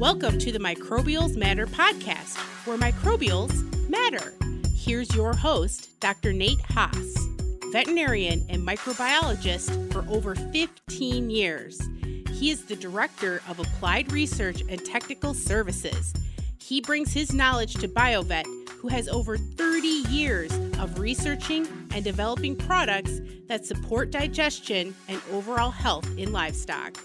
Welcome to the Microbials Matter podcast, where microbials matter. Here's your host, Dr. Nate Haas, veterinarian and microbiologist for over 15 years. He is the director of applied research and technical services. He brings his knowledge to BioVet, who has over 30 years of researching and developing products that support digestion and overall health in livestock.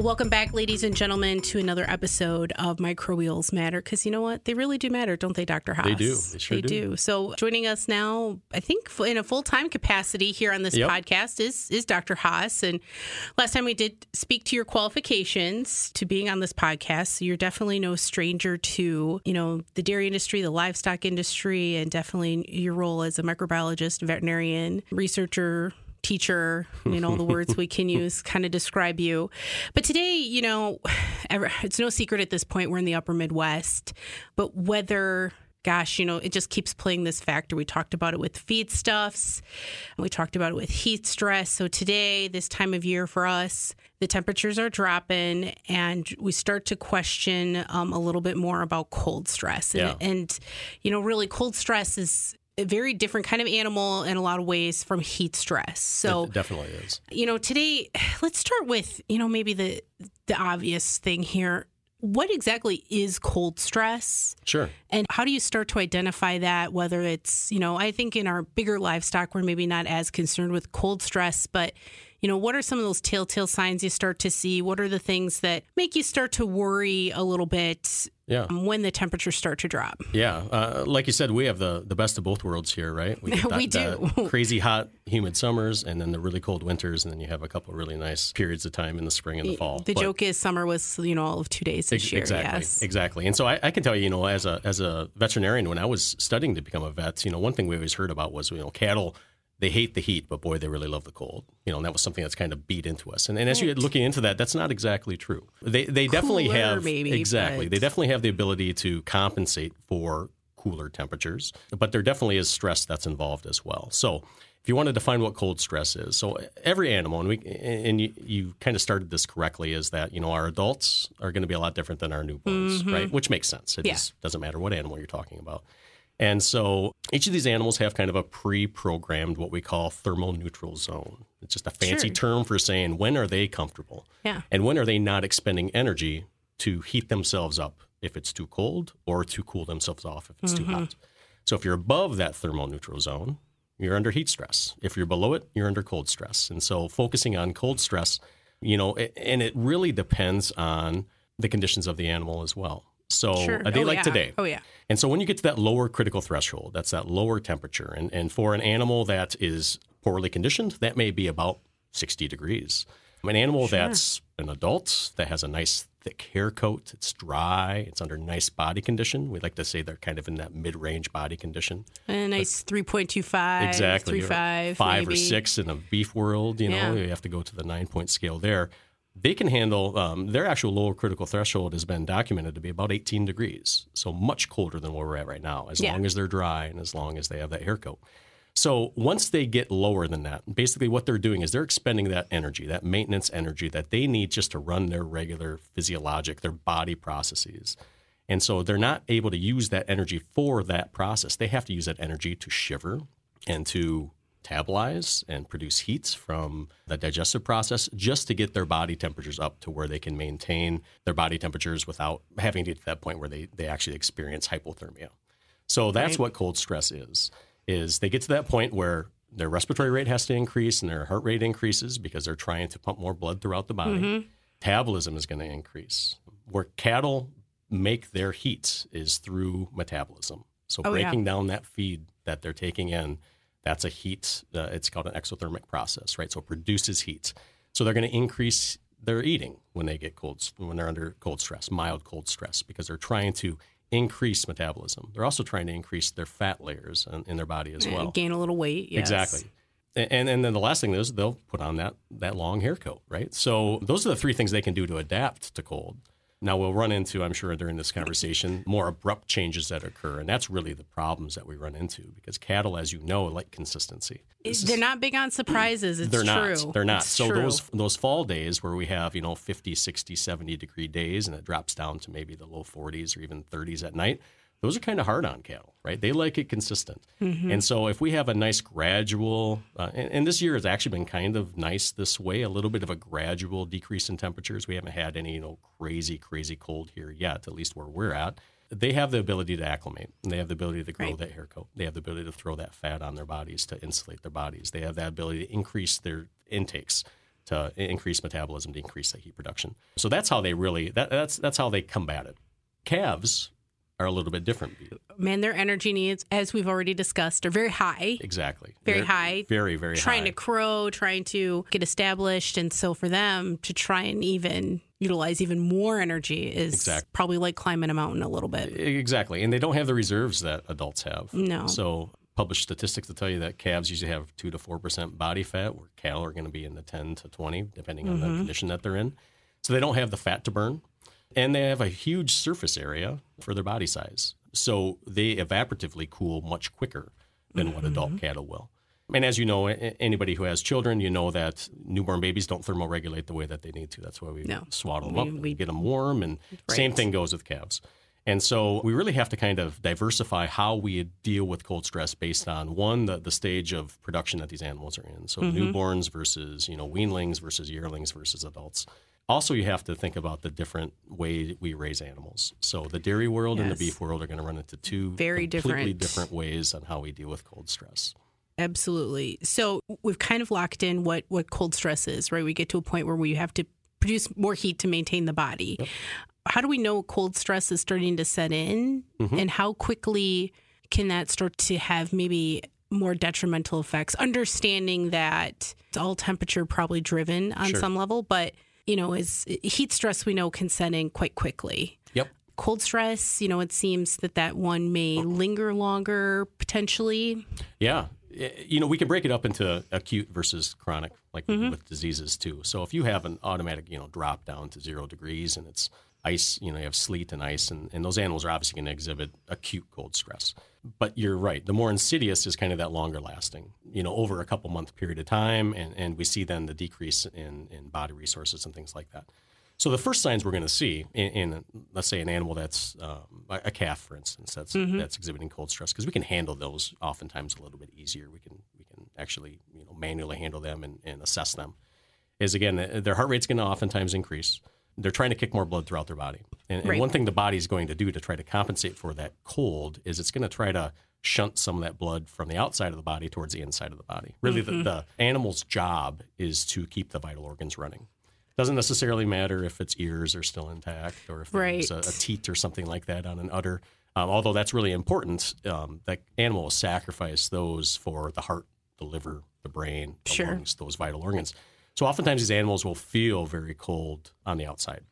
Well, welcome back, ladies and gentlemen, to another episode of Microbials Matter. Because you know what? They really do matter, don't they, Dr. Haas? They do. They sure they do. do. So, joining us now, I think in a full time capacity here on this Yep. podcast is is Dr. Haas. And last time we did speak to your qualifications to being on this podcast. So you're definitely no stranger to you know the dairy industry, the livestock industry, and definitely your role as a microbiologist, veterinarian, researcher teacher, you know, the words we can use kind of describe you. But today, you know, it's no secret at this point we're in the upper Midwest, but whether gosh, you know, it just keeps playing this factor. We talked about it with feedstuffs, and we talked about it with heat stress. So today, this time of year for us, the temperatures are dropping, and we start to question um, a little bit more about cold stress. And, Yeah. and you know, really, cold stress is a very different kind of animal in a lot of ways from heat stress. So It definitely is. you know today let's start with you know maybe the the obvious thing here what exactly is cold stress Sure. and how do you start to identify that whether it's you know i think in our bigger livestock we're maybe not as concerned with cold stress but you know what are some of those telltale signs you start to see what are the things that make you start to worry a little bit Yeah. um, when the temperatures start to drop Yeah. Uh, like you said, we have the, the best of both worlds here, right? get We do. crazy hot, humid summers, and then the really cold winters, and then you have a couple really nice periods of time in the spring and the fall. the But- joke is summer was you know all of two days this Ex- year Exactly. yes Exactly. And so I, I can tell you, you know, as a as a veterinarian, when I was studying to become a vet, you know, one thing we always heard about was, you know, cattle. They hate the heat, but boy, they really love the cold. You know, and that was something that's kind of beat into us. And, and as you're looking into that, that's not exactly true. They they definitely Cooler, have maybe, exactly. but- They definitely have the ability to compensate for cooler temperatures, but there definitely is stress that's involved as well. So if you want to define what cold stress is, so every animal, and we and you, you kind of started this correctly, is that you know our adults are going to be a lot different than our newborns, mm-hmm. right? Which makes sense. It Yeah. just doesn't matter what animal you're talking about. And so each of these animals have kind of a pre-programmed what we call thermal neutral zone. It's just a fancy Sure. term for saying when are they comfortable yeah and when are they not expending energy to heat themselves up if it's too cold or to cool themselves off if it's too mm-hmm. hot. So if you're above that thermal neutral zone, you're under heat stress. If you're below it, you're under cold stress. And so focusing on cold stress, you know, and it really depends on the conditions of the animal as well. So sure a day oh, like yeah. today, oh yeah and so when you get to that lower critical threshold, that's that lower temperature, and, and for an animal that is poorly conditioned, that may be about 60 degrees. An animal that's an adult that has a nice thick hair coat, it's dry, it's under nice body condition. We like to say they're kind of in that mid range body condition. A nice 3.25, exactly. 3.5, or five maybe. or six in a beef world, you know, Yeah. you have to go to the nine point scale there. They can handle um, their actual lower critical threshold has been documented to be about 18 degrees, so much colder than where we're at right now, as Yeah. long as they're dry and as long as they have that hair coat. So once they get lower than that, basically what they're doing is they're expending that energy, that maintenance energy that they need just to run their regular physiologic, their body processes. And so they're not able to use that energy for that process. They have to use that energy to shiver and to metabolize and produce heat from the digestive process just to get their body temperatures up to where they can maintain their body temperatures without having to get to that point where they, they actually experience hypothermia. So that's Right. what cold stress is. Is they get to that point where their respiratory rate has to increase and their heart rate increases because they're trying to pump more blood throughout the body. Mm-hmm. Metabolism is going to increase. Where cattle make their heat is through metabolism. So Oh, yeah. breaking down that feed that they're taking in, that's a heat. Uh, it's called an exothermic process, right? So it produces heat. So they're going to increase their eating when they get cold, when they're under cold stress, mild cold stress, because they're trying to increase metabolism. They're also trying to increase their fat layers in, in their body as Uh, well. gain a little weight. Yes. Exactly. And and then the last thing is they'll put on that that long hair coat, right? So those are the three things they can do to adapt to cold. Now we'll run into, I'm sure, during this conversation, more abrupt changes that occur, and that's really the problems that we run into because cattle, as you know, like consistency. This They're is- not big on surprises. It's they're true. not. They're not. It's so true. those those fall days where we have, you know, 50, 60, 70 degree days and it drops down to maybe the low 40s or even 30s at night, those are kind of hard on cattle, right? They like it consistent. Mm-hmm. And so if we have a nice gradual, uh, and, and this year has actually been kind of nice this way, a little bit of a gradual decrease in temperatures. We haven't had any, you know, crazy, crazy cold here yet, at least where we're at. They have the ability to acclimate and they have the ability to grow Right. that hair coat. They have the ability to throw that fat on their bodies to insulate their bodies. They have that ability to increase their intakes to increase metabolism, to increase the heat production. So that's how they really that, that's that's how they combat it. Calves are a little bit different. Man, their energy needs, as we've already discussed, are very high. Exactly. Very They're high. Very, very high. trying high. to crow, trying to get established. And so for them to try and even utilize even more energy is Exact- probably like climbing a mountain a little bit. Exactly. And they don't have the reserves that adults have. No. So published statistics to tell you that calves usually have two to four percent body fat, where cattle are going to be in the ten to twenty, depending on Mm-hmm. the condition that they're in. So they don't have the fat to burn. And they have a huge surface area for their body size. So they evaporatively cool much quicker than what adult Mm-hmm. cattle will. And as you know, anybody who has children, you know that newborn babies don't thermoregulate the way that they need to. That's why we No. swaddle them We- up and we- get them warm. And same thing goes with calves. And so we really have to kind of diversify how we deal with cold stress based on one, the, the stage of production that these animals are in. So newborns versus, you know, weanlings versus yearlings versus adults. Also, you have to think about the different way we raise animals. So the dairy world and the beef world are going to run into two Very completely different. different ways on how we deal with cold stress. Absolutely. So we've kind of locked in what what cold stress is, right? We get to a point where we have to produce more heat to maintain the body. How do we know cold stress is starting to set in, Mm-hmm. and how quickly can that start to have maybe more detrimental effects? Understanding that it's all temperature probably driven on Sure. some level, but you know, is heat stress we know can set in quite quickly Yep. cold stress, you know, it seems that that one may linger longer potentially. Yeah. You know, we can break it up into acute versus chronic, like Mm-hmm. with diseases too. So if you have an automatic, you know, drop down to zero degrees and it's ice, you know, you have sleet and ice, and, and those animals are obviously going to exhibit acute cold stress. But you're right. The more insidious is kind of that longer lasting, you know, over a couple month period of time. And, and we see then the decrease in, in body resources and things like that. So the first signs we're going to see in, in let's say an animal that's um, a calf, for instance, that's that's exhibiting cold stress, because we can handle those oftentimes a little bit easier. We can we can actually you know manually handle them and, and assess them. Is again their heart rate's going to oftentimes increase. They're trying to kick more blood throughout their body, and, and Right. one thing the body is going to do to try to compensate for that cold is it's going to try to shunt some of that blood from the outside of the body towards the inside of the body. Really, the, the animal's job is to keep the vital organs running. Doesn't necessarily matter if its ears are still intact or if there's a, Right. a teat or something like that on an udder. Um, although that's really important, um, that animal will sacrifice those for the heart, the liver, the brain, the Sure. lungs, those vital organs. So oftentimes these animals will feel very cold on the outside.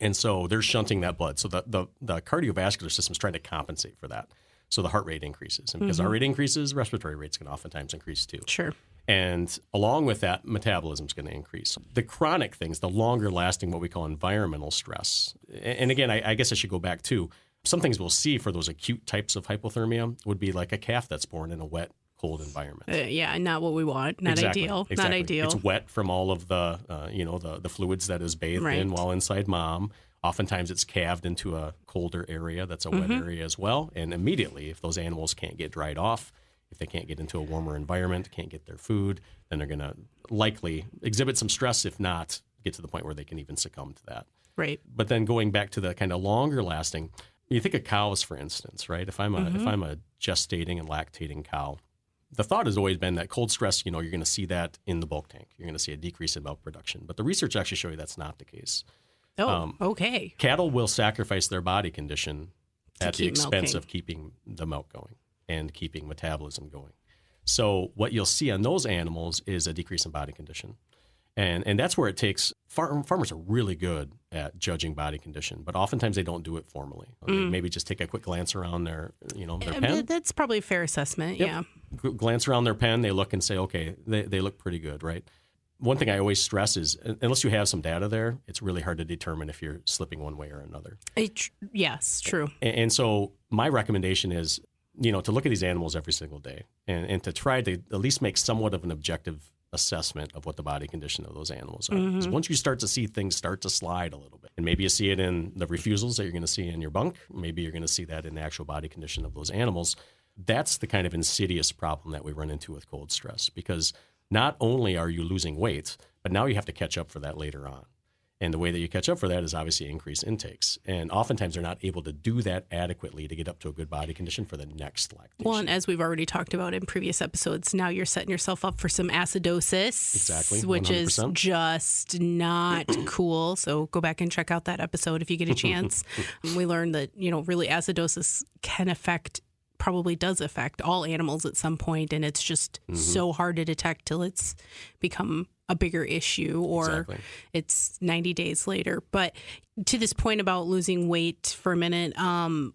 And so they're shunting that blood. So the, the, the cardiovascular system is trying to compensate for that. So the heart rate increases. And because Mm-hmm. our rate increases, respiratory rates can oftentimes increase too. Sure. And along with that, metabolism is going to increase. The chronic things, the longer lasting, what we call environmental stress. And again, I, I guess I should go back to some things we'll see for those acute types of hypothermia would be like a calf that's born in a wet, cold environment. Uh, yeah, not what we want. Not Exactly, ideal. Not ideal. It's wet from all of the, uh, you know, the, the fluids that is bathed Right. in while inside mom. Oftentimes it's calved into a colder area that's a Mm-hmm. wet area as well. And immediately, if those animals can't get dried off, if they can't get into a warmer environment, can't get their food, then they're going to likely exhibit some stress, if not get to the point where they can even succumb to that. right. But then going back to the kind of longer lasting, you think of cows, for instance, right? If I'm a Mm-hmm. if I'm a gestating and lactating cow, the thought has always been that cold stress, you know, you're going to see that in the bulk tank. You're going to see a decrease in milk production. But the research actually show you that's not the case. Oh, Um, okay. Cattle will sacrifice their body condition at the expense milking. of keeping the milk going and keeping metabolism going. So what you'll see on those animals is a decrease in body condition. And, and that's where it takes farm, farmers are really good at judging body condition, but oftentimes they don't do it formally. They maybe just take a quick glance around their you know their Uh, pen, th- That's probably a fair assessment. Yep. Yeah. G- glance around their pen, they look and say, okay, they, they look pretty good, right? one thing I always stress is unless you have some data there, it's really hard to determine if you're slipping one way or another. It, yes, true. And, and, so my recommendation is, you know, to look at these animals every single day and, and to try to at least make somewhat of an objective assessment of what the body condition of those animals are. Because mm-hmm. once you start to see things start to slide a little bit, and maybe you see it in the refusals that you're going to see in your bunk, maybe you're going to see that in the actual body condition of those animals. That's the kind of insidious problem that we run into with cold stress because not only are you losing weight, but now you have to catch up for that later on. And the way that you catch up for that is obviously increase intakes. And oftentimes they're not able to do that adequately to get up to a good body condition for the next lactation. Well, and as we've already talked about in previous episodes, now you're setting yourself up for some acidosis. Exactly. 100%. Which is just not cool. So go back and check out that episode if you get a chance. we learned that, you know, really acidosis can affect probably does affect all animals at some point and it's just mm-hmm. so hard to detect till it's become a bigger issue or exactly. it's 90 days later but to this point about losing weight for a minute um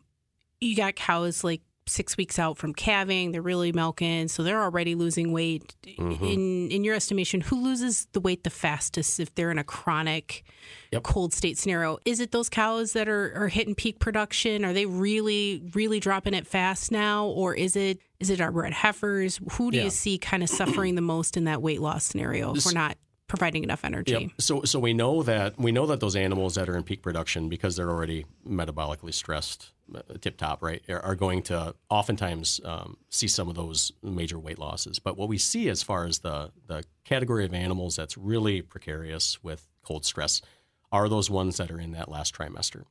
you got cows like six weeks out from calving. They're really milking, so they're already losing weight. Mm-hmm. In in your estimation, who loses the weight the fastest if they're in a chronic yep. cold state scenario? Is it those cows that are, are hitting peak production? Are they really really dropping it fast now, or is it is it our bred heifers? Who do yeah. you see kind of suffering the most in that weight loss scenario if we're not providing enough energy. Yep. So so we know that we know that those animals that are in peak production because they're already metabolically stressed, tip top, right, are, going to oftentimes um, see some of those major weight losses. But what we see as far as the the category of animals that's really precarious with cold stress are those ones that are in that last trimester.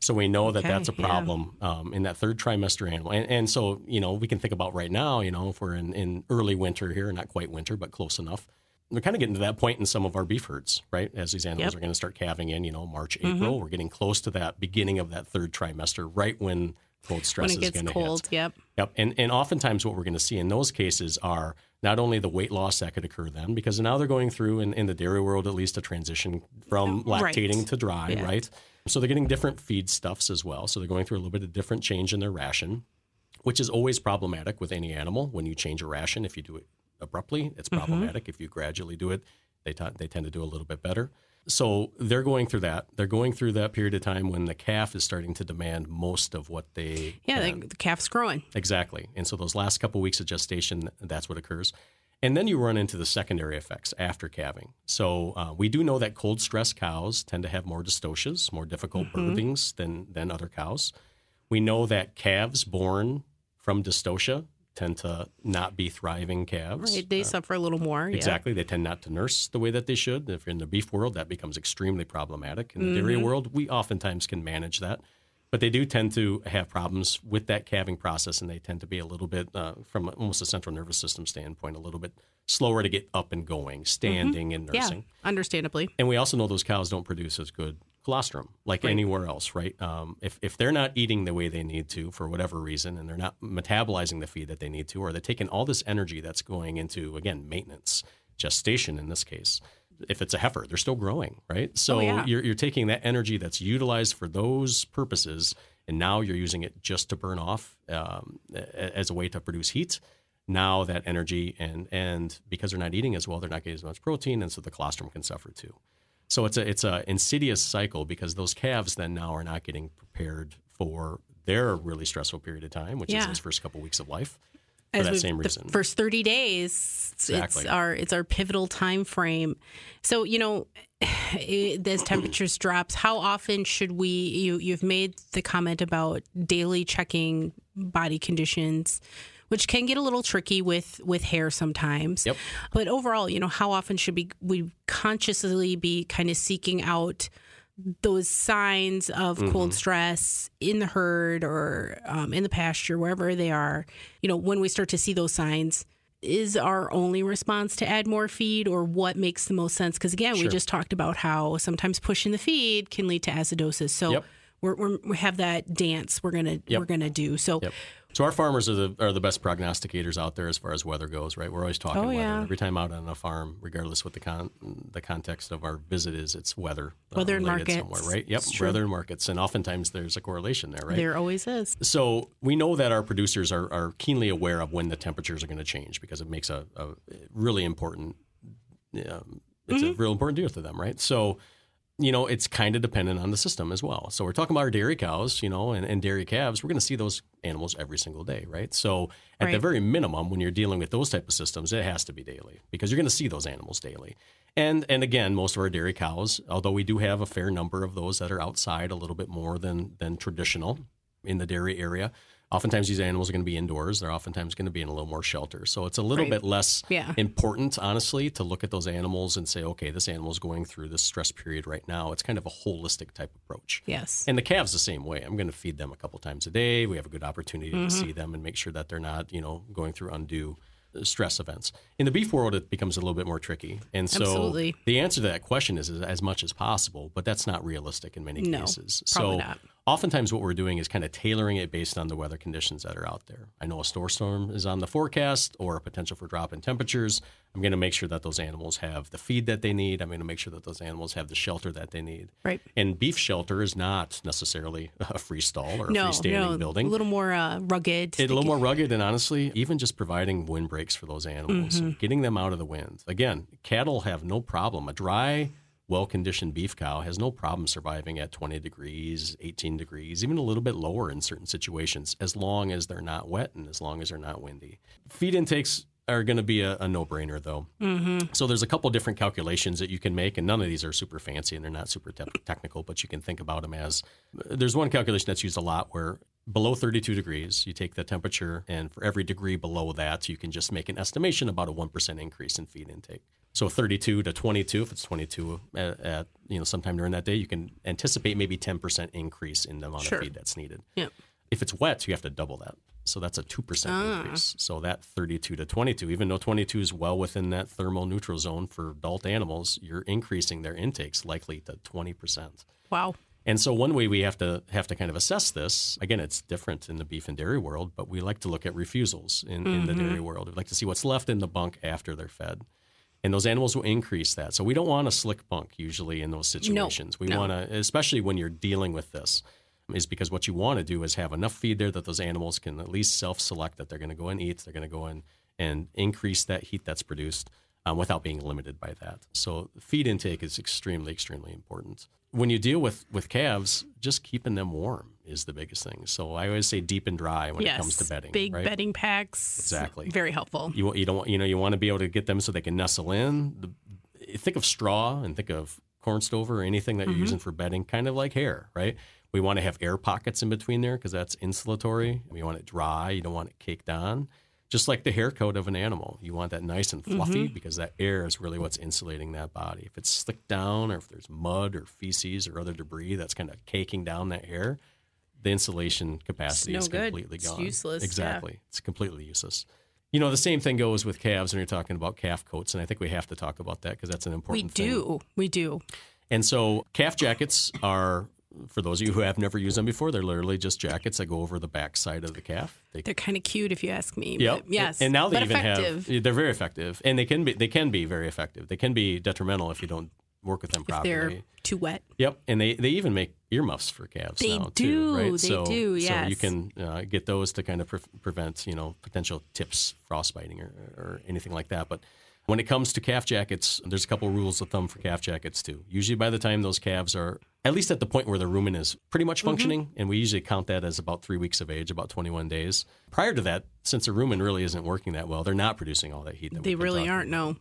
So we know that okay, that's a problem yeah. um, in that third trimester animal. And, and, so, you know, we can think about right now, you know, if we're in, in early winter here, not quite winter, but close enough, we're kind of getting to that point in some of our beef herds, right? As these animals yep. are going to start calving in, you know, March, April, mm-hmm. we're getting close to that beginning of that third trimester, right when cold stress when it is going to cold, hit. Yep. Yep. And and oftentimes what we're going to see in those cases are not only the weight loss that could occur then, because now they're going through in, in the dairy world at least a transition from lactating right. to dry, yeah. right? So they're getting different feed stuffs as well. So they're going through a little bit of different change in their ration, which is always problematic with any animal when you change a ration. If you do it abruptly, it's mm-hmm. problematic. Mm-hmm. If you gradually do it, they, t- they tend to do a little bit better. So they're going through that. They're going through that period of time when the calf is starting to demand most of what they. Yeah, they, the calf's growing. Exactly. And so those last couple of weeks of gestation, that's what occurs. And then you run into the secondary effects after calving. So uh, we do know that cold stress cows tend to have more dystocias, more difficult mm-hmm. birthings than, than other cows. We know that calves born from dystocia tend to not be thriving calves. Right, they uh, suffer a little more. Exactly. Yeah. They tend not to nurse the way that they should. If in the beef world, that becomes extremely problematic. In the mm-hmm. dairy world, we oftentimes can manage that. But they do tend to have problems with that calving process, and they tend to be a little bit, uh, from almost a central nervous system standpoint, a little bit slower to get up and going, standing mm-hmm. and nursing. Yeah, understandably. And we also know those cows don't produce as good colostrum like right. anywhere else, right? Um, if, if they're not eating the way they need to for whatever reason and they're not metabolizing the feed that they need to, or they're taking all this energy that's going into, again, maintenance, gestation in this case, if it's a heifer, they're still growing, right? So oh, yeah. you're, you're taking that energy that's utilized for those purposes and now you're using it just to burn off um, as a way to produce heat now that energy and and because they're not eating as well, they're not getting as much protein, and so the colostrum can suffer too. So it's a it's a insidious cycle because those calves then now are not getting prepared for their really stressful period of time, which yeah. is those first couple weeks of life. For As that same reason. The first 30 days, exactly. it's our it's our pivotal time frame. So, you know, as temperatures drops, how often should we you you've made the comment about daily checking body conditions which can get a little tricky with with hair sometimes. Yep. But overall, you know, how often should we we consciously be kind of seeking out those signs of mm-hmm. cold stress in the herd or um, in the pasture, wherever they are, you know, when we start to see those signs, is our only response to add more feed or what makes the most sense? Because again, sure. we just talked about how sometimes pushing the feed can lead to acidosis. So yep. we're, we're, we have that dance we're gonna yep. we're gonna do. So yep. So our farmers are the are the best prognosticators out there as far as weather goes, right? We're always talking oh, weather. Yeah. Every time out on a farm, regardless what the con the context of our visit is, it's weather. Uh, weather uh, and markets, somewhere, right? Yep, weather and markets, and oftentimes there's a correlation there, right? There always is. So we know that our producers are, are keenly aware of when the temperatures are going to change because it makes a, a really important um, It's a real important deal to them, right? So, you know, it's kind of dependent on the system as well. So we're talking about our dairy cows, you know, and, and dairy calves. We're going to see those animals every single day, right? So at the very minimum, when you're dealing with those type of systems, it has to be daily because you're going to see those animals daily. And and again, most of our dairy cows, although we do have a fair number of those that are outside a little bit more than than traditional in the dairy area. Oftentimes, these animals are going to be indoors. They're oftentimes going to be in a little more shelter. So it's a little Right. bit less Yeah. important, honestly, to look at those animals and say, okay, this animal is going through this stress period right now. It's kind of a holistic type approach. Yes. And the calves the same way. I'm going to feed them a couple times a day. We have a good opportunity Mm-hmm. to see them and make sure that they're not, you know, going through undue uh, stress events. In the beef world, it becomes a little bit more tricky. And so Absolutely. the answer to that question is, is as much as possible, but that's not realistic in many No, cases. probably so not. Oftentimes what we're doing is kind of tailoring it based on the weather conditions that are out there. I know a store storm is on the forecast or a potential for drop in temperatures. I'm going to make sure that those animals have the feed that they need. I'm going to make sure that those animals have the shelter that they need. Right. And beef shelter is not necessarily a free stall or a no, freestanding no, building. a little more uh, rugged. A little more rugged, and honestly, even just providing wind breaks for those animals, Mm-hmm. getting them out of the wind. Again, cattle have no problem. A dry, well conditioned beef cow has no problem surviving at 20 degrees, 18 degrees, even a little bit lower in certain situations, as long as they're not wet and as long as they're not windy. Feed intakes are going to be a, a no brainer, though. Mm-hmm. So there's a couple different calculations that you can make, and none of these are super fancy and they're not super te- technical, but you can think about them as there's one calculation that's used a lot where below 32 degrees, you take the temperature, and for every degree below that, you can just make an estimation about a 1% increase in feed intake. So 32 to 22, if it's 22 at, at you know sometime during that day, you can anticipate maybe 10% increase in the amount Sure. of feed that's needed. Yep. If it's wet, you have to double that. So that's a 2% Ah. increase. So that 32 to 22, even though 22 is well within that thermal neutral zone for adult animals, you're increasing their intakes likely to 20%. Wow. And so one way we have to have to kind of assess this, again, it's different in the beef and dairy world, but we like to look at refusals in, in the dairy world. We like to see what's left in the bunk after they're fed. And those animals will increase that. So we don't want a slick bunk usually in those situations. we no. want to, especially when you're dealing with this, is because what you want to do is have enough feed there that those animals can at least self-select that they're going to go and eat. They're going to go in and increase that heat that's produced um, without being limited by that. So feed intake is extremely, extremely important. When you deal with with calves, just keeping them warm is the biggest thing. So I always say deep and dry when yes. it comes to bedding. Big right? bedding packs. Exactly. Very helpful. You you don't want- you know you want to be able to get them so they can nestle in. The, think of straw and think of corn stover or anything that you're using for bedding, kind of like hair, right? We want to have air pockets in between there because that's insulatory. We want it dry. You don't want it caked on. Just like the hair coat of an animal, you want that nice and fluffy mm-hmm. because that air is really what's insulating that body. If it's slicked down, or if there's mud or feces or other debris that's kind of caking down that hair, the insulation capacity no is good. completely It's gone. useless, yeah. Exactly. It's completely useless. You know, the same thing goes with calves when you're talking about calf coats, and I think we have to talk about that because that's an We important thing. We do. We do. And so, calf jackets are, for those of you who have never used them before, they're literally just jackets that go over the back side of the calf. They They're kind of cute if you ask me. Yep. yes. And now they but even effective have they're very effective. And they can be they can be very effective. They can be detrimental if you don't work with them if they're too wet. Yep. And they, they even make earmuffs for calves They now do. too, right? They so, do, So you can uh, get those to kind of pre- prevent, you know, potential tips, frostbiting or, or anything like that. But when it comes to calf jackets, there's a couple rules of thumb for calf jackets too. Usually by the time those calves are at least at the point where the rumen is pretty much Mm-hmm. functioning, and we usually count that as about three weeks of age, about 21 days. Prior to that, since the rumen really isn't working that well, they're not producing all that heat. That They really aren't. No.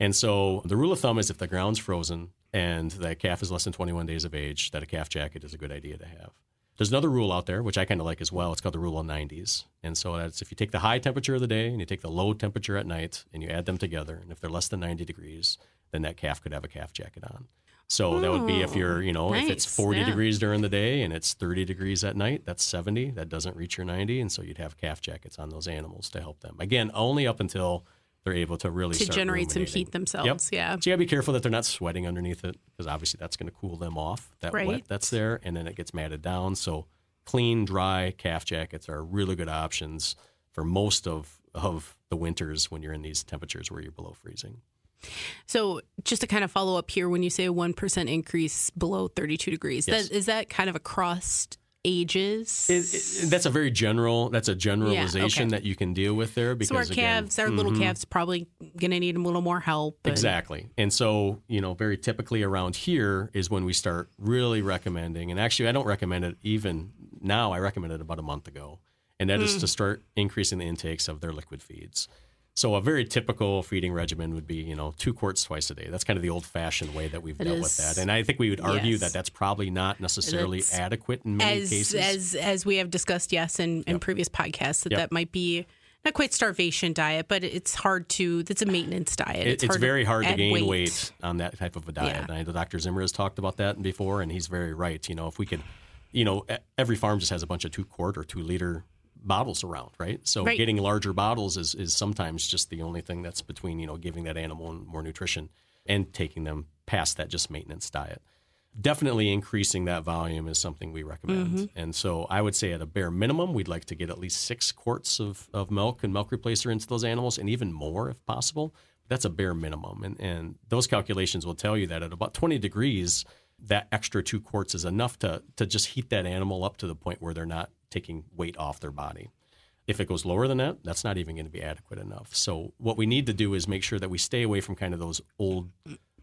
and so the rule of thumb is if the ground's frozen and that calf is less than 21 days of age, that a calf jacket is a good idea to have. There's another rule out there, which I kind of like as well. It's called the rule of 90s. And so that's if you take the high temperature of the day and you take the low temperature at night and you add them together, and if they're less than 90 degrees, then that calf could have a calf jacket on. So that would be if you're, you know, if it's 40 yeah. degrees during the day and it's 30 degrees at night, that's 70. That doesn't reach your 90. And so you'd have calf jackets on those animals to help them. Again, only up until they're able to really To generate some heat themselves. Yep. Yeah. So you gotta be careful that they're not sweating underneath it because obviously that's going to cool them off. That Right. wet that's there, and then it gets matted down. So clean, dry calf jackets are really good options for most of of the winters when you're in these temperatures where you're below freezing. So just to kind of follow up here, when you say a one percent increase below thirty-two degrees, Yes. that is that kind of across ages? It, it, that's a very general. That's a generalization okay. that you can deal with there because so our again, calves, our little mm-hmm. calves, probably going to need a little more help. and- Exactly. And so, you know, very typically around here is when we start really recommending. And actually, I don't recommend it even now. I recommended it about a month ago. And that is mm. to start increasing the intakes of their liquid feeds. So a very typical feeding regimen would be, you know, two quarts twice a day. That's kind of the old-fashioned way that we've dealt with that. And I think we would argue yes. that that's probably not necessarily It's- adequate in many as cases. as as we have discussed, yes, in, in previous podcasts, that Yep. that might be not quite starvation diet, but it's hard to. That's a maintenance diet. It- it's, very hard to gain weight. on that type of a diet. Yeah. And I know Dr. Zimmer has talked about that before, and he's very right. You know, if we could, you know, every farm just has a bunch of two quart or two liter bottles around, right? So Right. getting larger bottles is, is sometimes just the only thing that's between, you know, giving that animal more nutrition and taking them past that just maintenance diet. Definitely increasing that volume is something we recommend. Mm-hmm. And so I would say at a bare minimum, we'd like to get at least six quarts of, of milk and milk replacer into those animals and even more if possible. That's a bare minimum. And, and those calculations will tell you that at about 20 degrees, that extra two quarts is enough to, to just heat that animal up to the point where they're not taking weight off their body. If it goes lower than that, that's not even going to be adequate enough. So what we need to do is make sure that we stay away from kind of those old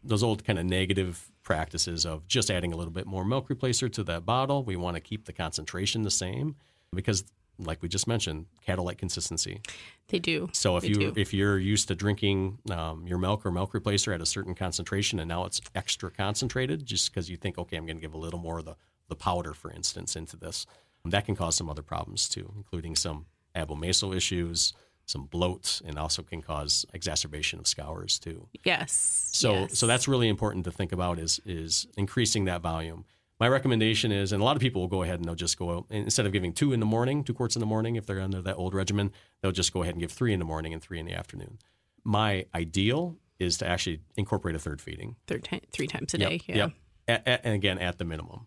those old kind of negative practices of just adding a little bit more milk replacer to that bottle. We want to keep the concentration the same because like we just mentioned, cattle like consistency. They do. So if They you do. if you're used to drinking um, your milk or milk replacer at a certain concentration and now it's extra concentrated just because you think okay I'm going to give a little more of the the powder for instance into this that can cause some other problems too including some abomasal issues some bloat and also can cause exacerbation of scours too. yes. So yes. so that's really important to think about is is increasing that volume. My recommendation is, and a lot of people will go ahead and they'll just go out instead of giving two in the morning, two quarts in the morning, if they're under that old regimen, they'll just go ahead and give three in the morning and three in the afternoon. My ideal is to actually incorporate a third feeding. Third three times a Yep, day. Yeah. Yep. At, at, and again, at the minimum.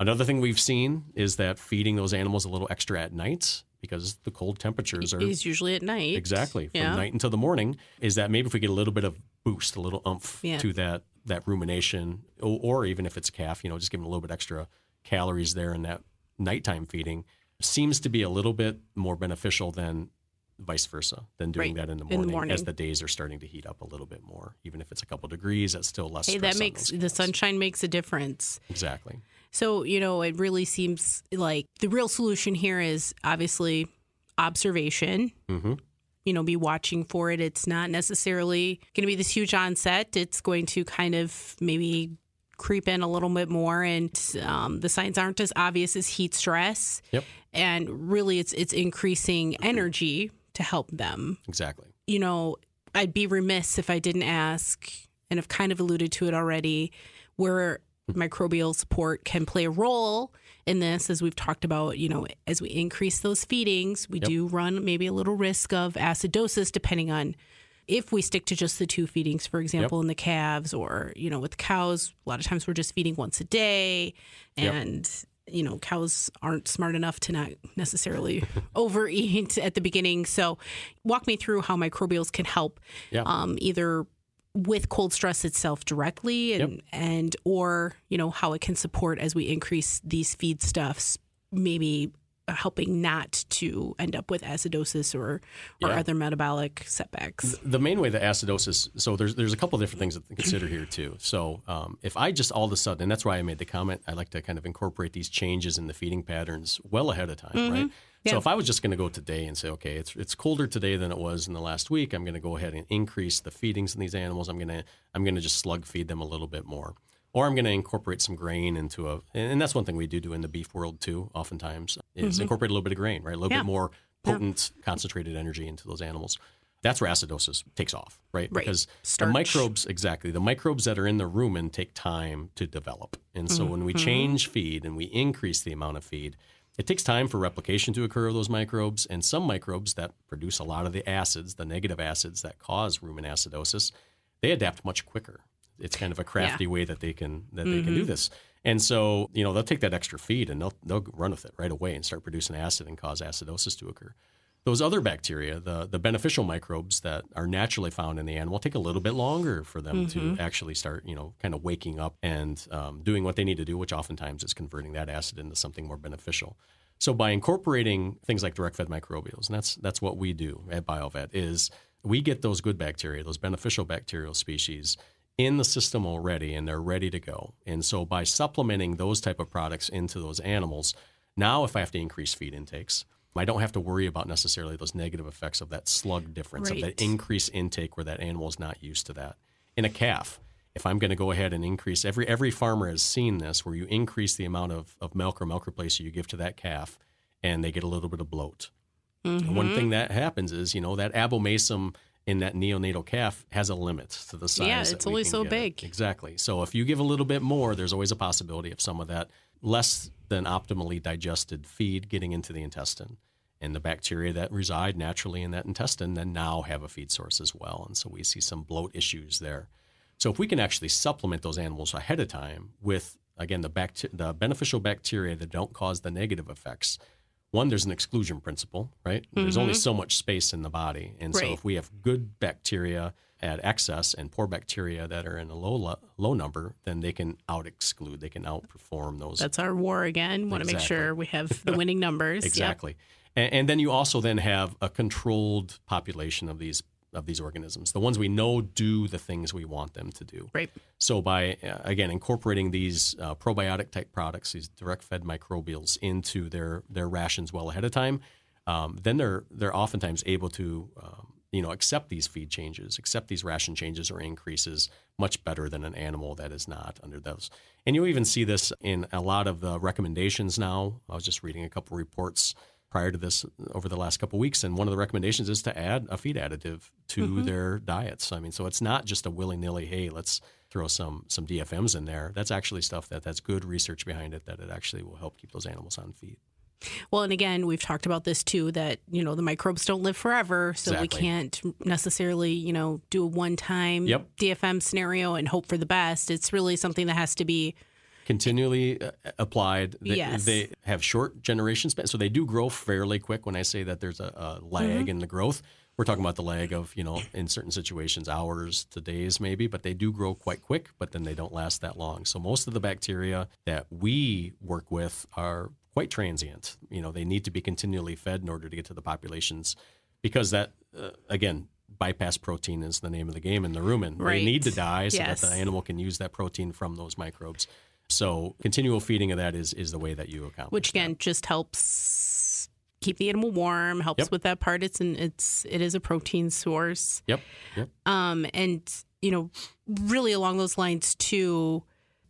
Another thing we've seen is that feeding those animals a little extra at night because the cold temperatures are Is usually at night. exactly from Yeah. night until the morning is that maybe if we get a little bit of boost, a little umph Yeah. to that that rumination, or, or even if it's a calf, you know, just give them a little bit extra calories there in that nighttime feeding seems to be a little bit more beneficial than vice versa than doing Right. that in the, In the morning, morning. as the days are starting to heat up a little bit more even if it's a couple degrees that's still less Hey, that makes the sunshine makes a difference. exactly So, you know, it really seems like the real solution here is obviously observation. hmm You know, be watching for it. It's not necessarily going to be this huge onset. It's going to kind of maybe creep in a little bit more, and um, the signs aren't as obvious as heat stress. Yep. And really, it's it's increasing energy to help them. exactly You know, I'd be remiss if I didn't ask, and I've kind of alluded to it already, where microbial support can play a role in this as we've talked about you know as we increase those feedings we Yep. do run maybe a little risk of acidosis depending on if we stick to just the two feedings for example in the calves or you know with cows a lot of times we're just feeding once a day Yep. and you know cows aren't smart enough to not necessarily overeat at the beginning so walk me through how microbials can help um, either with cold stress itself directly and and or you know how it can support as we increase these feed stuffs maybe helping not to end up with acidosis or or Yeah. other metabolic setbacks. The main way that acidosis so there's there's a couple different things to consider here too. So um, if i just all of a sudden and that's why i made the comment i like to kind of incorporate these changes in the feeding patterns well ahead of time right? So if i was just going to go today and say okay it's it's colder today than it was in the last week. I'm going to go ahead and increase the feedings in these animals. I'm going to i'm going to just slug feed them a little bit more or I'm going to incorporate some grain into a, and that's one thing we do do in the beef world too. Oftentimes, is incorporate a little bit of grain, right? A little Mm-hmm. Yeah. bit more potent, concentrated energy into those animals. That's where acidosis takes off, right? Right. Because Starch. the microbes, exactly, the microbes that are in the rumen take time to develop, and so when we Mm-hmm. change feed and we increase the amount of feed, it takes time for replication to occur of those microbes, and some microbes that produce a lot of the acids, the negative acids that cause rumen acidosis, they adapt much quicker. It's kind of a crafty way that they can that they can do this. And so, you know, they'll take that extra feed and they'll they'll run with it right away and start producing acid and cause acidosis to occur. those other bacteria, the, the beneficial microbes that are naturally found in the animal, take a little bit longer for them mm-hmm. to actually start, you know, kind of waking up and um, doing what they need to do, which oftentimes is converting that acid into something more beneficial. So by incorporating things like direct fed microbials, and that's that's what we do at BioVet, is we get those good bacteria, those beneficial bacterial species in the system already and they're ready to go. And so by supplementing those type of products into those animals, now if I have to increase feed intakes, I don't have to worry about necessarily those negative effects of that slug difference, right. of that increased intake where that animal is not used to that. In a calf, if I'm going to go ahead and increase every every farmer has seen this where you increase the amount of, of milk or milk replacer you give to that calf and they get a little bit of bloat. Mm-hmm. One thing that happens is, you know, that abomasum in that neonatal calf has a limit to the size. Of the case. Yeah, it's only so big. It. Exactly. So if you give a little bit more, there's always a possibility of some of that less than optimally digested feed getting into the intestine. And the bacteria that reside naturally in that intestine then now have a feed source as well. And so we see some bloat issues there. So if we can actually supplement those animals ahead of time with, again, the, the beneficial bacteria that don't cause the negative effects, one, there's an exclusion principle, right? Mm-hmm. There's only mm-hmm. so much space in the body. And right. so if we have good bacteria at excess and poor bacteria that are in a low low number, then they can out exclude, they can outperform those. That's our war again. Want to make sure we have the winning numbers. exactly. Yep. And, and, then you also then have a controlled population of these of these organisms, the ones we know do the things we want them to do. Right. So by uh, again incorporating these uh, probiotic type products, these direct fed microbials into their their rations well ahead of time, um, then they're they're oftentimes able to um, you know accept these feed changes, accept these ration changes or increases much better than an animal that is not under those. And you even see this in a lot of the recommendations now. I was just reading a couple reports prior to this over the last couple weeks, and one of the recommendations is to add a feed additive to mm-hmm. their diets. I mean, so it's not just a willy nilly. Hey, let's throw some some DFMs in there. That's actually stuff that that's good research behind it that it actually will help keep those animals on feed. Well, and again, we've talked about this too that, you know, the microbes don't live forever. So exactly. we can't necessarily, you know, do a one time yep. DFM scenario and hope for the best. It's really something that has to be continually uh, applied. They, yes. they have short generation span, so they do grow fairly quick. When I say that there's a, a lag mm-hmm. in the growth, we're talking about the lag of you know in certain situations hours to days maybe, but they do grow quite quick. But then they don't last that long. So most of the bacteria that we work with are quite transient. You know, they need to be continually fed in order to get to the populations because that uh, again bypass protein is the name of the game in the rumen. Right. They need to die so yes. that the animal can use that protein from those microbes. So continual feeding of that is is the way that you accomplish. Which again that. just helps keep the animal warm, helps yep. with that part. It's an it's it is a protein source. Yep. Yep. Um, and you know, really along those lines too,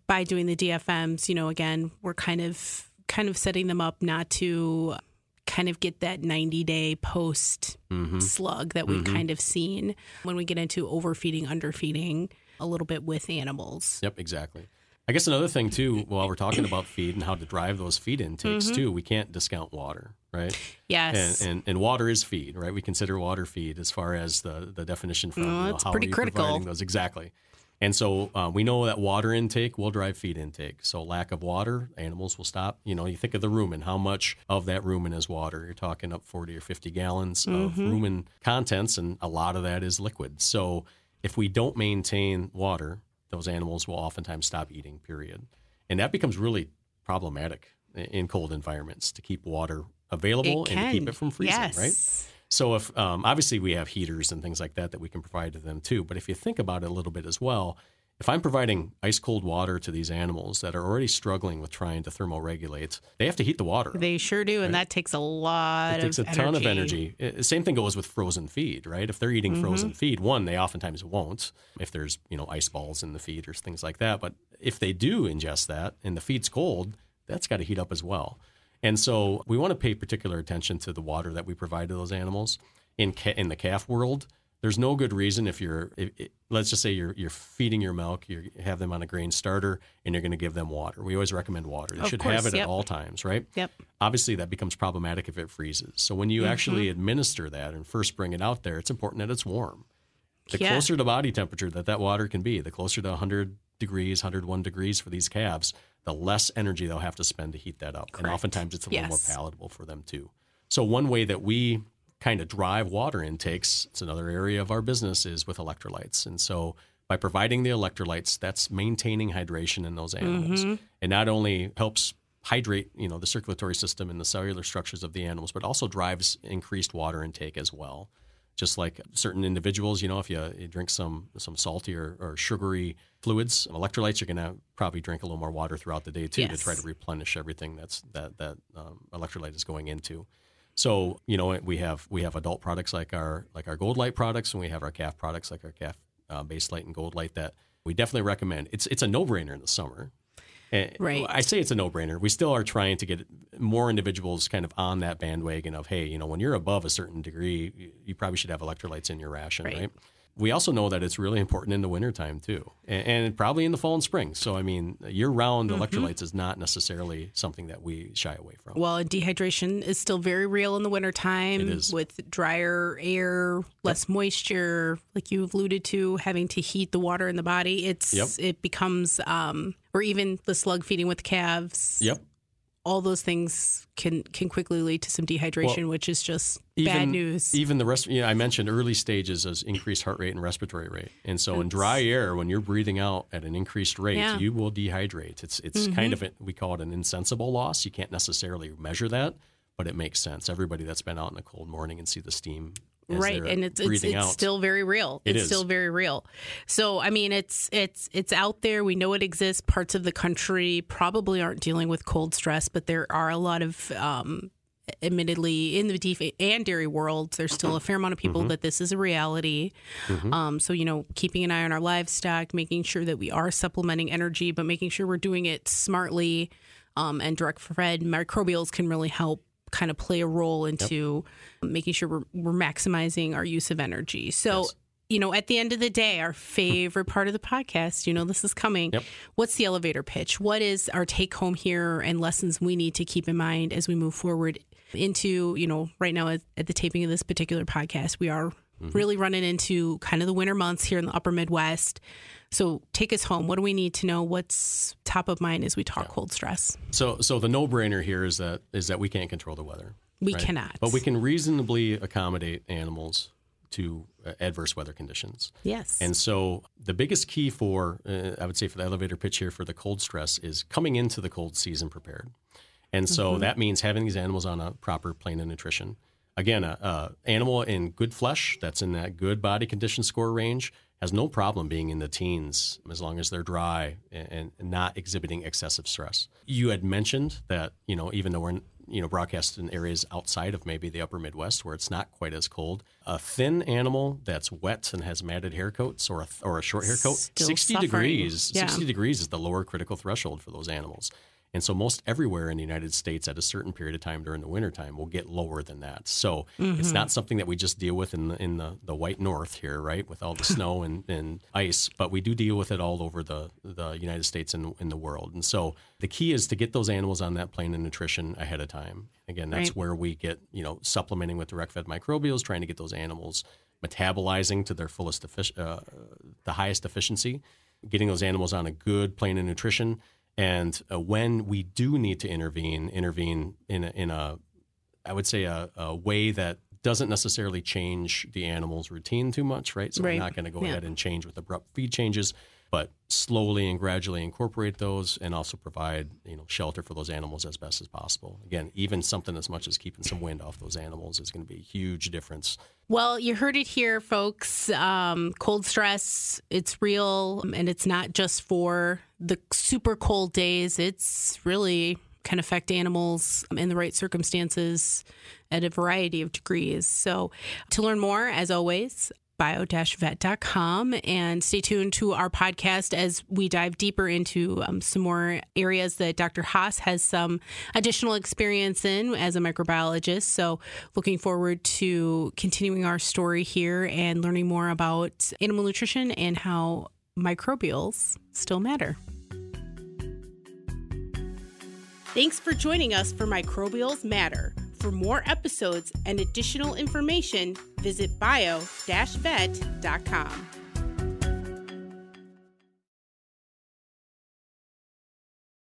by doing the DFMs, you know, again, we're kind of kind of setting them up not to kind of get that 90 day post mm-hmm. slug that we've mm-hmm. kind of seen when we get into overfeeding, underfeeding a little bit with animals. Yep, exactly. I guess another thing too, while we're talking about feed and how to drive those feed intakes mm-hmm. too, we can't discount water, right? Yes. And, and, and water is feed, right? We consider water feed as far as the the definition from oh, you know, how pretty critical. those exactly. And so uh, we know that water intake will drive feed intake. So lack of water, animals will stop. You know, you think of the rumen. How much of that rumen is water? You're talking up 40 or 50 gallons mm-hmm. of rumen contents, and a lot of that is liquid. So if we don't maintain water, those animals will oftentimes stop eating, period. And that becomes really problematic in cold environments to keep water available and to keep it from freezing, yes. right? So if um, obviously we have heaters and things like that that we can provide to them too, but if you think about it a little bit as well, if I'm providing ice cold water to these animals that are already struggling with trying to thermoregulate, they have to heat the water. They sure do, right? and that takes a lot. Of energy. It takes a energy. ton of energy. Same thing goes with frozen feed, right? If they're eating mm-hmm. frozen feed, one they oftentimes won't if there's you know ice balls in the feed or things like that. But if they do ingest that and the feed's cold, that's got to heat up as well. And so we want to pay particular attention to the water that we provide to those animals in ca- in the calf world there's no good reason if you're if, if, let's just say you're you're feeding your milk you have them on a grain starter and you're going to give them water we always recommend water they of should course, have it yep. at all times right yep obviously that becomes problematic if it freezes so when you mm-hmm. actually administer that and first bring it out there it's important that it's warm the yeah. closer to body temperature that that water can be the closer to 100 degrees 101 degrees for these calves the less energy they'll have to spend to heat that up Correct. and oftentimes it's a yes. little more palatable for them too so one way that we kind of drive water intakes, it's another area of our business is with electrolytes. And so by providing the electrolytes, that's maintaining hydration in those animals. Mm-hmm. It not only helps hydrate, you know, the circulatory system and the cellular structures of the animals, but also drives increased water intake as well. Just like certain individuals, you know, if you, you drink some some salty or, or sugary fluids, electrolytes, you're going to probably drink a little more water throughout the day too to try to replenish everything that's that that um, electrolyte is going into. So you know we have we have adult products like our like our Gold Light products, and we have our calf products like our calf uh, base light and Gold Light that we definitely recommend. It's it's a no brainer in the summer. And Right. I say it's a no brainer. We still are trying to get more individuals kind of on that bandwagon of hey, you know, when you're above a certain degree, you, you probably should have electrolytes in your ration, Right. right? We also know that it's really important in the wintertime too, and, and probably in the fall and spring. So, I mean, year round Mm-hmm. electrolytes is not necessarily something that we shy away from. Well, dehydration is still very real in the wintertime with drier air, less moisture, like you've alluded to, having to heat the water in the body. It's Yep. it becomes um or even the slug feeding with calves. Yep. All those things can can quickly lead to some dehydration, which is just bad news. Even the rest, you know, I mentioned early stages as increased heart rate and respiratory rate, and so in dry air, when you're breathing out at an increased rate, Yeah. you will dehydrate. It's it's mm-hmm. kind of a, we call it an insensible loss. You can't necessarily measure that, but it makes sense. Everybody that's been out in a cold morning and see the steam, right and it's it's, it's still very real. It it's is. still very real. So i mean it's it's it's out there. We know it exists. Parts of the country probably aren't dealing with cold stress but there are a lot of um admittedly in the beef and dairy world there's still a fair amount of people Mm-hmm. that this is a reality. Um, so you know keeping an eye on our livestock making sure that we are supplementing energy but making sure we're doing it smartly um, and direct fed microbials can really help kind of play a role into making sure we're, we're maximizing our use of energy. So, Yes. you know, at the end of the day, our hmm. favorite part of the podcast, you know, this is coming. Yep. What's the elevator pitch? What is our take home here and lessons we need to keep in mind as we move forward into, you know, right now at, at the taping of this particular podcast, we are mm-hmm. really running into kind of the winter months here in the upper Midwest. So take us home. What do we need to know? What's top of mind as we talk cold stress? So, so the no-brainer here is that is that we can't control the weather. We right? cannot. but we can reasonably accommodate animals to uh, adverse weather conditions. Yes. And so the biggest key for, uh, I would say, for the elevator pitch here for the cold stress is coming into the cold season prepared. And so Mm-hmm. that means having these animals on a proper plane of nutrition. Again, a, a animal in good flesh that's in that good body condition score range has no problem being in the teens as long as they're dry and, and not exhibiting excessive stress. You had mentioned that you know even though we're in, you know broadcast in areas outside of maybe the upper Midwest where it's not quite as cold, a thin animal that's wet and has matted hair coats or a, or a short hair coat, Still sixty suffering. degrees, Yeah. sixty degrees is the lower critical threshold for those animals. And so most everywhere in the United States at a certain period of time during the wintertime will get lower than that. So it's not something that we just deal with in the in the, the white north here, right? With all the snow and, and ice, but we do deal with it all over the, the United States and in the world. And so the key is to get those animals on that plane of nutrition ahead of time. Again, that's Right. where we get, you know, supplementing with direct fed microbials, trying to get those animals metabolizing to their fullest effic- uh, the highest efficiency, getting those animals on a good plane of nutrition. And uh, when we do need to intervene, intervene in a, in a I would say a, a way that doesn't necessarily change the animal's routine too much, right? So Right. we're not going to go Yeah. ahead and change with abrupt feed changes, but slowly and gradually incorporate those and also provide, you know, shelter for those animals as best as possible. Again, even something as much as keeping some wind off those animals is going to be a huge difference. Well, you heard it here, folks. Um, cold stress, it's real, and it's not just for the super cold days. It's really can affect animals in the right circumstances at a variety of degrees. So, to learn more, as always, bio-vet.com and stay tuned to our podcast as we dive deeper into um, some more areas that Dr. Haas has some additional experience in as a microbiologist. So looking forward to continuing our story here and learning more about animal nutrition and how microbials still matter. Thanks for joining us for Microbials Matter. For more episodes and additional information, visit bio-vet.com.